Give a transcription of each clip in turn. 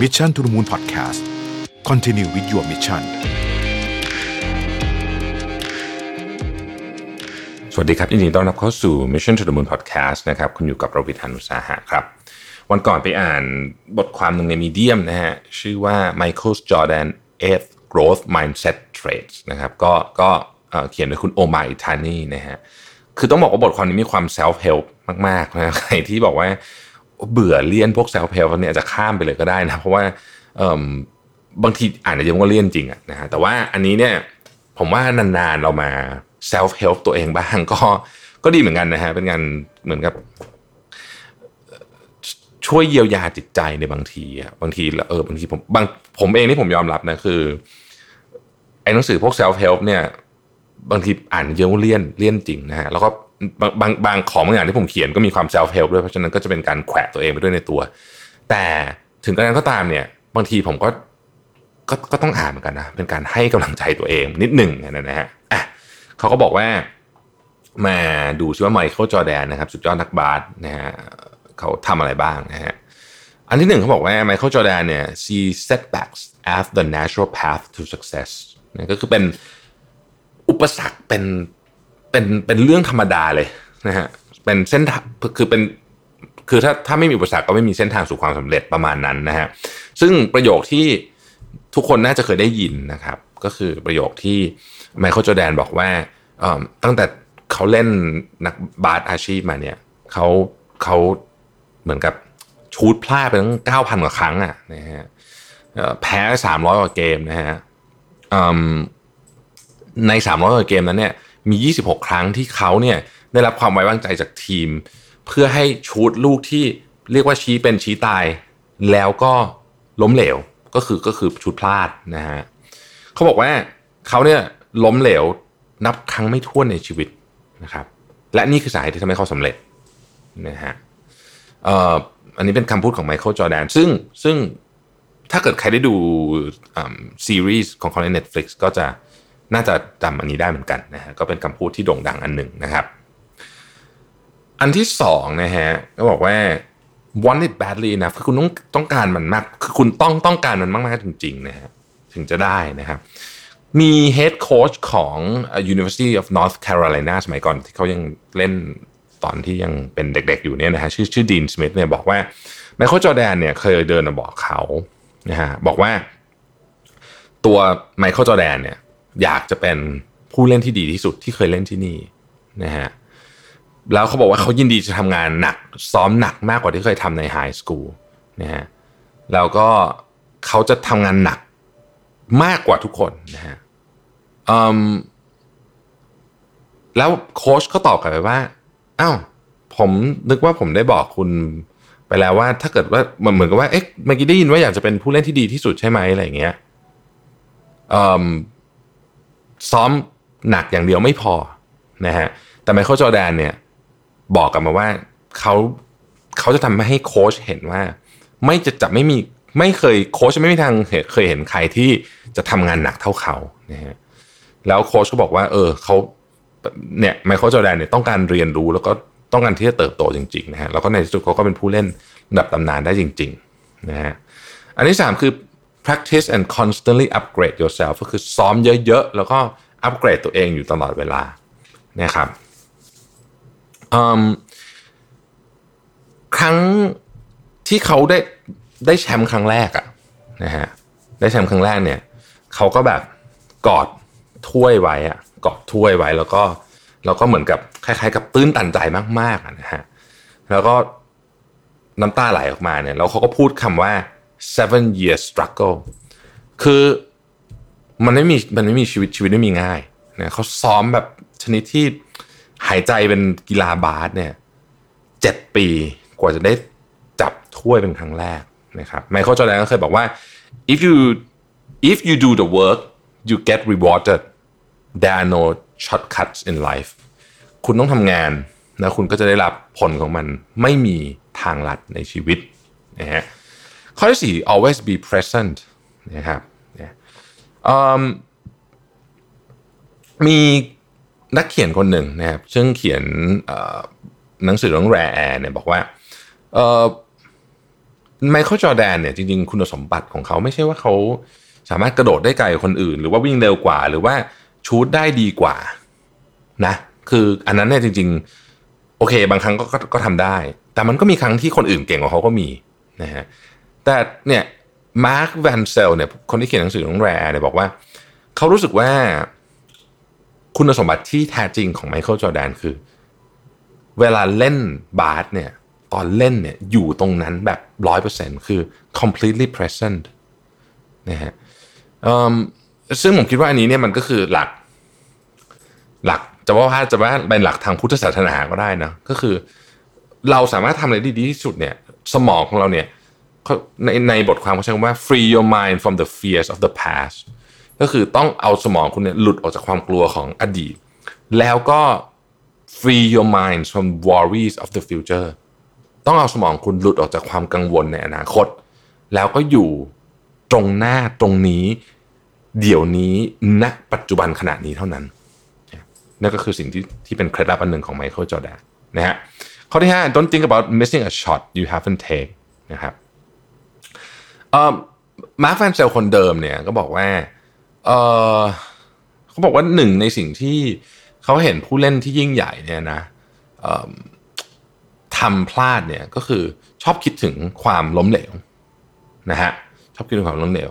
Mission to the Moon Podcast Continue with your mission สวัสดีครับยินดีต้อนรับเข้าสู่ Mission to the Moon Podcast นะครับคุณอยู่กับเราวิทานุสาหะครับ วันก่อนไปอ่านบทความหนึ่งในมีเดียมนะฮะชื่อว่า Michael Jordan 8 Growth Mindset Traits นะครับก็ก็เขียนโดยคุณโอมาอิทานี่นะฮะคือต้องบอกว่าบทความนี้มีความ self help มากๆนะใครที่บอกว่า เบื่อเลี่ยนพวก self help เนี่ยอาจจะข้ามไปเลยก็ได้นะ เพราะว่าบางทีอ่านอาจจะว่าเลี่ยนจริงอะนะฮะแต่ว่าอันนี้เนี่ยผมว่านานๆเรามา self help ตัวเองบ้างก็ก็ดีเหมือนกันนะฮะเป็นการเหมือนกับ ช่วยเยียวยาจิตใจในบางทีอะบางทีเออบางทีผมบางผมเองที่ผมยอมรับนะคือไอ้หนังสือพวก self help เนี่ย บางทีอ่านเยอะเลี่ยนเลี่ยนจริงนะฮะแล้วก็ บางบางบางของบางอย่างที่ผมเขียนก็มีความ self help ด้วยเพราะฉะนั้นก็จะเป็นการแขวะตัวเองไปด้วยในตัว แต่ถึงกระนั้นก็ตามเนี่ย บางทีผมก็ก็ก็ต้องอ่านเหมือนกันนะ เป็นการให้กำลังใจตัวเองนิดหนึ่งนะฮะอะเขาก็บอกว่ามาดูซิว่าไมเคิลจอแดนนะครับสุดยอดนักบาสนะฮะเขาทำอะไรบ้างนะฮะอันที่หนึ่งเขาบอกว่าไมเคิลจอแดนเนี่ย see setbacks as the natural path to success นะก็คือเป็นอุปสรรคเป็น เป็นเป็นเรื่องธรรมดาเลยนะฮะเป็นเส้นทางคือเป็นคือถ้าถ้าไม่มีอุปสรรคก็ไม่มีเส้นทางสู่ความสำเร็จประมาณนั้นนะฮะซึ่งประโยคที่ทุกคนน่าจะเคยได้ยินนะครับ ก็คือประโยคที่ไมเคิลจอแดนบอกว่าตั้งแต่เขาเล่นนักบาสอาชีพมาเนี่ยเขาเขาเหมือนกับชูดพลาดไปตั้งเก้าพันกว่าครั้งอะนะฮะแพ้สามร้อยกว่าเกมนะฮะในสามร้อยกว่าเกมนั้นเนี่ย มียี่สิบหกครั้งที่เขาเนี่ยได้รับความไว้วางใจจากทีม เพื่อให้ชูดลูกที่เรียกว่าชี้เป็นชี้ตาย แล้วก็ล้มเหลวก็คือก็คือชุดพลาดนะฮะเขาบอกว่าเขาเนี่ยล้มเหลวนับครั้งไม่ถ้วนในชีวิตนะครับ และนี่คือสาเหตุที่ทำให้เขาสำเร็จนะฮะเอ่ออันนี้เป็นคำพูดของไมเคิลจอแดนซึ่งซึ่งถ้าเกิดใครได้ดูซีรีส์ของเขาใน Netflix ก็จะ น่าจะจำอันนี้ได้เหมือนกันนะฮะก็เป็นคำพูดที่โด่งดังอันหนึ่งนะครับ อันที่สองนะฮะก็บอกว่า want it badly enough คือคุณต้องต้องการมันมาก คือคุณต้องต้องการมันมากๆจริงๆนะฮะถึงจะได้นะครับ มี head coach ของ University of North Carolina สมัยก่อนที่เขายังเล่นตอนที่ยังเป็นเด็กๆอยู่เนี่ยนะฮะชื่อชื่อดีนสมิธเนี่ยบอกว่าไมเคิลจอแดนเนี่ยเคยเดินมาบอกเขานะฮะบอกว่าตัวไมเคิลจอแดนเนี่ย อยากจะเป็นผู้เล่นที่ดีที่สุดที่เคยเล่นที่นี่นะฮะแล้วเขาบอกว่าเขายินดีจะทำงานหนัก ซ้อมหนักมากกว่าที่เคยทำในไฮสคูลนะฮะแล้วก็เขาจะทำงานหนักมากกว่าทุกคนนะฮะแล้วโค้ชก็ตอบกลับไปว่าอ้าวผมนึกว่าผมได้บอกคุณไปแล้วว่า ถ้าเกิดว่ามันเหมือนกับว่าเอ๊ะเมื่อกี้ได้ยินว่าอยากจะเป็นผู้เล่นที่ดีที่สุดใช่ไหมอะไรอย่างเงี้ยอืม ซ้อมหนักอย่างเดียวไม่พอนะฮะแต่ไมเคิลจอแดนเนี่ยบอกกลับมาว่าเขาเขาจะทำให้โค้ชเห็นว่า ไม่จะจะไม่มีไม่เคยโค้ชไม่มีทางเห็นเคยเห็นใครที่จะทำงานหนักเท่าเขานะฮะแล้วโค้ชก็บอกว่า เออเขาเนี่ยไมเคิลจอแดนเนี่ยต้องการเรียนรู้แล้วก็ต้องการที่จะเติบโตจริงๆนะฮะแล้วก็ในที่สุดเขาก็เป็นผู้เล่นระดับตำนานได้จริงๆนะฮะอันที่สามคือ practice and constantly upgrade yourself ก็คือซ้อมเยอะๆ แล้วก็อัปเกรดตัวเองอยู่ตลอดเวลานะครับอืมครั้งที่เขาได้ได้แชมป์ครั้งแรกอะนะฮะได้แชมป์ครั้งแรกเนี่ยเขาก็แบบกอดถ้วยไว้อะกอดถ้วยไว้แล้วก็แล้วก็เหมือนกับคล้ายๆ กับตื้นตันใจมากๆนะฮะแล้วก็น้ำตาไหลออกมาเนี่ยแล้วเขาก็พูดคำว่า seven year struggle คือมันไม่มีมันไม่มีชีวิตชีวิตไม่มีง่ายนะเขาซ้อมแบบชนิดที่หายใจเป็นกีฬาบาสเนี่ยเจ็ดปีกว่าจะได้จับถ้วยเป็นครั้งแรกนะครับไมเคิลจอแดนก็เคยบอกว่า if you if you do the work you get rewarded there are no shortcuts in life คุณต้องทำงานนะคุณก็จะได้รับผลของมันไม่มีทางลัดในชีวิตนะฮะ ข้อที่สี่ always be present นะครับมมีนักเขียนคนหนึ่งนะครับซึ่งเขียนหนังสือเรื่องแรแอร์เนี่ยบอกว่าไมเคิลจอแดนเนี่ยจริงๆ คุณสมบัติของเขาไม่ใช่ว่าเขาสามารถกระโดดได้ไกลคนอื่น หรือว่าวิ่งเร็วกว่า หรือว่าชูดได้ดีกว่านะคืออันนั้นเนี่ยจริง ๆ โอเค บางครั้งก็ก็ทำได้ แต่มันก็มีครั้งที่คนอื่นเก่งกว่าเขาก็มีนะฮะ แต่เนี่ยมาร์คแวนเซลเนี่ยคนที่เขียนหนังสือของแรเนี่ยบอกว่า เขารู้สึกว่าคุณสมบัติที่แท้จริงของไมเคิลจอแดนคือ เวลาเล่นบาสเนี่ยตอนเล่นเนี่ยอยู่ตรงนั้นแบบร้อยเปอร์เซ็นคือ completely present นะฮะซึ่งผมคิดว่าอันนี้เนี่ยมันก็คือหลัก หลักจะว่าจะว่าเป็นหลักทางพุทธศาสนาก็ได้นะก็คือ เราสามารถทำอะไรดีที่สุดเนี่ย สมองของเราเนี่ย ในในบทความเขาใช้คำว่า free your mind from the fears of the past ก็คือต้องเอาสมองคุณเนี่ยหลุดออกจากความกลัวของอดีต แล้วก็ free your mind from worries of the future ต้องเอาสมองคุณหลุดออกจากความกังวลในอนาคต แล้วก็อยู่ตรงหน้าตรงนี้ เดี๋ยวนี้ณปัจจุบันขณะนี้เท่านั้น นั่นก็คือสิ่งที่ที่เป็นเคล็ดลับอันหนึ่งของไมเคิลจอแดนนะฮะข้อที่ 5 don't think about missing a shot you haven't take นะครับ มาร์คแฟนเซลคนเดิมเนี่ยก็บอกว่าเออเขาบอกว่าหนึ่งในสิ่งที่เขาเห็นผู้เล่นที่ยิ่งใหญ่เนี่ยนะทำพลาดเนี่ยก็คือชอบคิดถึงความล้มเหลวนะฮะชอบคิดถึงความล้มเหลว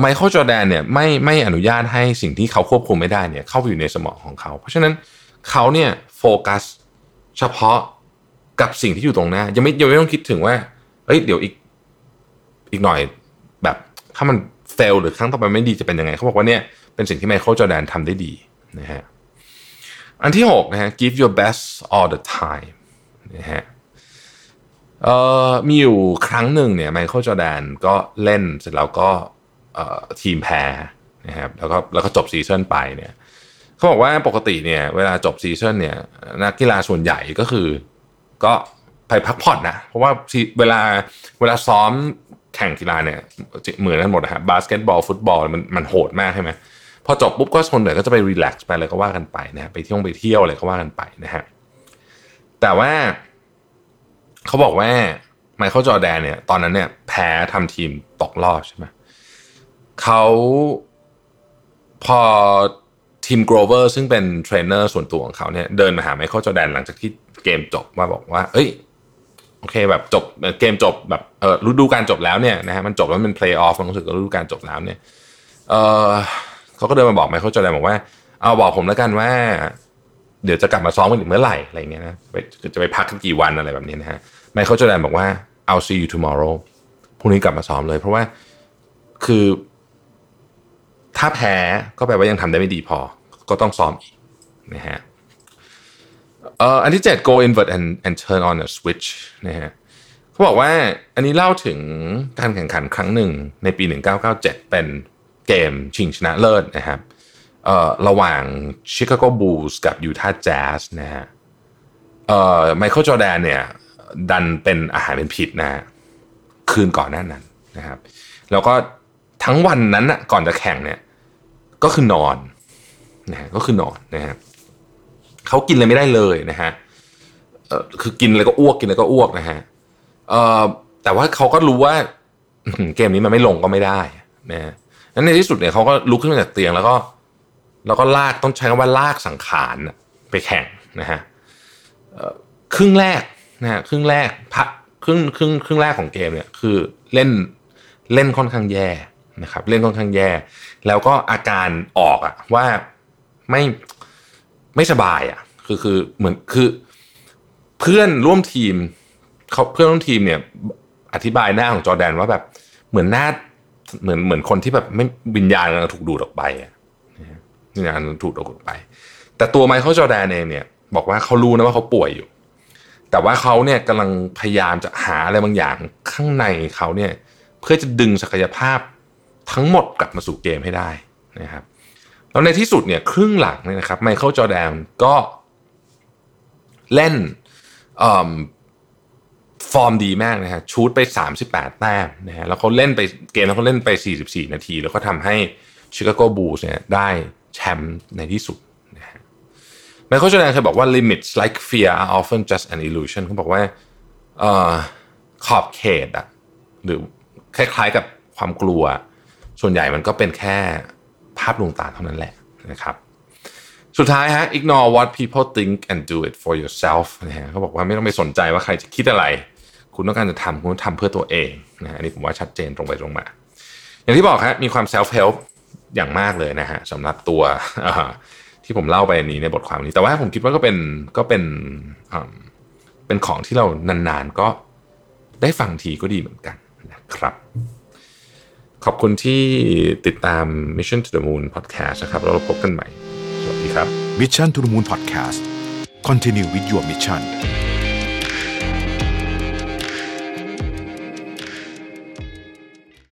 ไมเคิลจอแดนเนี่ยไม่ไม่อนุญาตให้สิ่งที่เขาควบคุมไม่ได้เนี่ยเข้าไปอยู่ในสมองของเขา เพราะฉะนั้นเขาเนี่ยโฟกัสเฉพาะกับสิ่งที่อยู่ตรงหน้ายังไม่ยังไม่ต้องคิดถึงว่าเฮ้ยเดี๋ยวอีก อีกหน่อยแบบถ้ามันเฟลหรือครั้งต่อไปไม่ดีจะเป็นยังไงเขาบอกว่าเนี่ยเป็นสิ่งที่ไมเคิลจอแดนทำได้ดีนะฮะอันที่6นะฮะ give your best all the time นะฮะมีอยู่ครั้งหนึ่งเนี่ยไมเคิลจอร์แดนก็เล่นเสร็จแล้วก็ทีมแพ้นะครับแล้วก็แล้วก็จบซีซั่นไปเนี่ยเขาบอกว่าปกติเนี่ยเวลาจบซีซั่นเนี่ยนักกีฬาส่วนใหญ่ก็คือก็ไปพักผ่อนนะ เพราะว่าเวลาเวลาซ้อม แข่งกีฬาเนี่ยเหมือนกันหมดนะฮะบาสเกตบอล ฟุตบอลมันมันโหดมากใช่ไหมพอจบปุ๊บก็คนอื่นก็จะไป relax ไปอะไรก็ว่ากันไปนะไปเที่ยวไปเที่ยวอะไรก็ว่ากันไปนะฮะแต่ว่าเขาบอกว่าไมเคิลจอร์แดนเนี่ย ตอนนั้นเนี่ย แพ้ทำทีมตกรอบใช่ไหมเขาพอทิมโกรเวอร์ซึ่งเป็นเทรนเนอร์ส่วนตัวของเขาเนี่ยเดินมาหาไมเคิลจอร์แดนหลังจากที่เกมจบมาบอกว่า เอ้ย โอเคแบบจบเกมจบแบบเออฤดูกาลจบแล้วเนี่ยนะฮะมันจบแล้วมันเพลย์ออฟมันรู้สึกว่าฤดูกาลจบแล้วเนี่ยเออเขาก็เดินมาบอกไมเคิลจอแดนบอกว่าเอาบอกผมแล้วกันว่า เดี๋ยวจะกลับมาซ้อมกันอีกเมื่อไหร่อะไรเงี้ยนะจะไปพักกันกี่วันอะไรแบบนี้นะฮะไมเคิลจอแดนบอกว่า I'll see you tomorrow พรุ่งนี้กลับมาซ้อมเลย เพราะว่าคือถ้าแพ้ก็แปลว่ายังทำได้ไม่ดีพอ ก็ต้องซ้อมอีกนะฮะ เอ่ออันที่เจ็ด go invert and and turn on a switch นะฮะเขาบอกว่าอันนี้เล่าถึงการแข่งขันครั้งหนึ่งในปี 1997 เป็นเกมชิงชนะเลิศนะครับเอ่อระหว่างชิคาโกบูลส์กับยูทาห์แจ๊สนะฮะเอ่อไมเคิลจอแดนเนี่ยดันเป็นอาหารเป็นพิษนะคืนก่อนหน้านั้นนะครับ แล้วก็ทั้งวันนั้นนะก่อนจะแข่งเนี่ยก็คือนอนนะฮะก็คือนอนนะฮะ เขากินอะไรไม่ได้เลยนะฮะเออคือกินอะไรก็อ้วกกินอะไรก็อ้วกนะฮะเออแต่ว่าเขาก็รู้ว่าเกมนี้มันไม่ลงก็ไม่ได้นะฮะนั้นในที่สุดเนี่ยเขาก็ลุกขึ้นมาจากเตียงแล้วก็ แล้วก็ลากต้องใช้คำว่าลากสังขารไปแข่งนะฮะครึ่งแรกนะฮะครึ่งแรกพักครึ่งครึ่งครึ่งแรกของเกมเนี่ยคือเล่นเล่นค่อนข้างแย่นะครับ เล่นค่อนข้างแย่ แล้วก็อาการออกอะว่าไม่ ไม่สบายอะ คือคือเหมือนคือ เพื่อนร่วมทีมเขาเพื่อนร่วมทีมเนี่ย อธิบายหน้าของจอแดนว่าแบบเหมือนหน้าเหมือนเหมือนคนที่แบบไม่วิญญาณถูกดูดออกไปอะวิญญาณถูกดูดออกไป แต่ตัวไมเคิลจอแดนเองเนี่ย บอกว่าเขารู้นะว่าเขาป่วยอยู่ แต่ว่าเขาเนี่ยกำลังพยายามจะหาอะไรบางอย่างข้างในเขาเนี่ย เพื่อจะดึงศักยภาพทั้งหมดกลับมาสู่เกมให้ได้นะครับ แล้วในที่สุดเนี่ยครึ่งหลังเนี่ยนะครับไมเคิลจอแดนก็เล่นฟอร์มดีมากนะฮะชูดไป 38 แต้มนะฮะแล้วเขาเล่นไปเกมแล้วเขาเล่นไป 44 นาที แล้วก็ทำให้ชิคาโกบูลส์เนี่ยได้แชมป์ในที่สุดนะฮะไมเคิลจอแดนเคยบอกว่า limits like fear are often just an illusion เขาบอกว่าขอบเขตอะหรือคล้ายๆกับความกลัว ส่วนใหญ่มันก็เป็นแค่ ภาพลวงตาเท่านั้นแหละนะครับสุดท้ายฮะ ignore what people think and do it for yourself นะฮะเขาบอกว่าไม่ต้องไปสนใจว่าใครจะคิดอะไร คุณต้องการจะทำคุณต้องทำเพื่อตัวเองนะฮะอันนี้ผมว่าชัดเจนตรงไปตรงมา อย่างที่บอกฮะมีความ self help อย่างมากเลยนะฮะสำหรับตัวที่ผมเล่าไปนี้ในบทความนี้ แต่ว่าผมคิดว่าก็เป็นก็เป็นเป็นของที่เรานานๆก็ได้ฟังทีก็ดีเหมือนกันนะครับ ขอบคุณที่ติดตาม Mission to the Moon Podcast นะครับเราพบกันใหม่ สวัสดีครับ Mission to the Moon Podcast Continue with your mission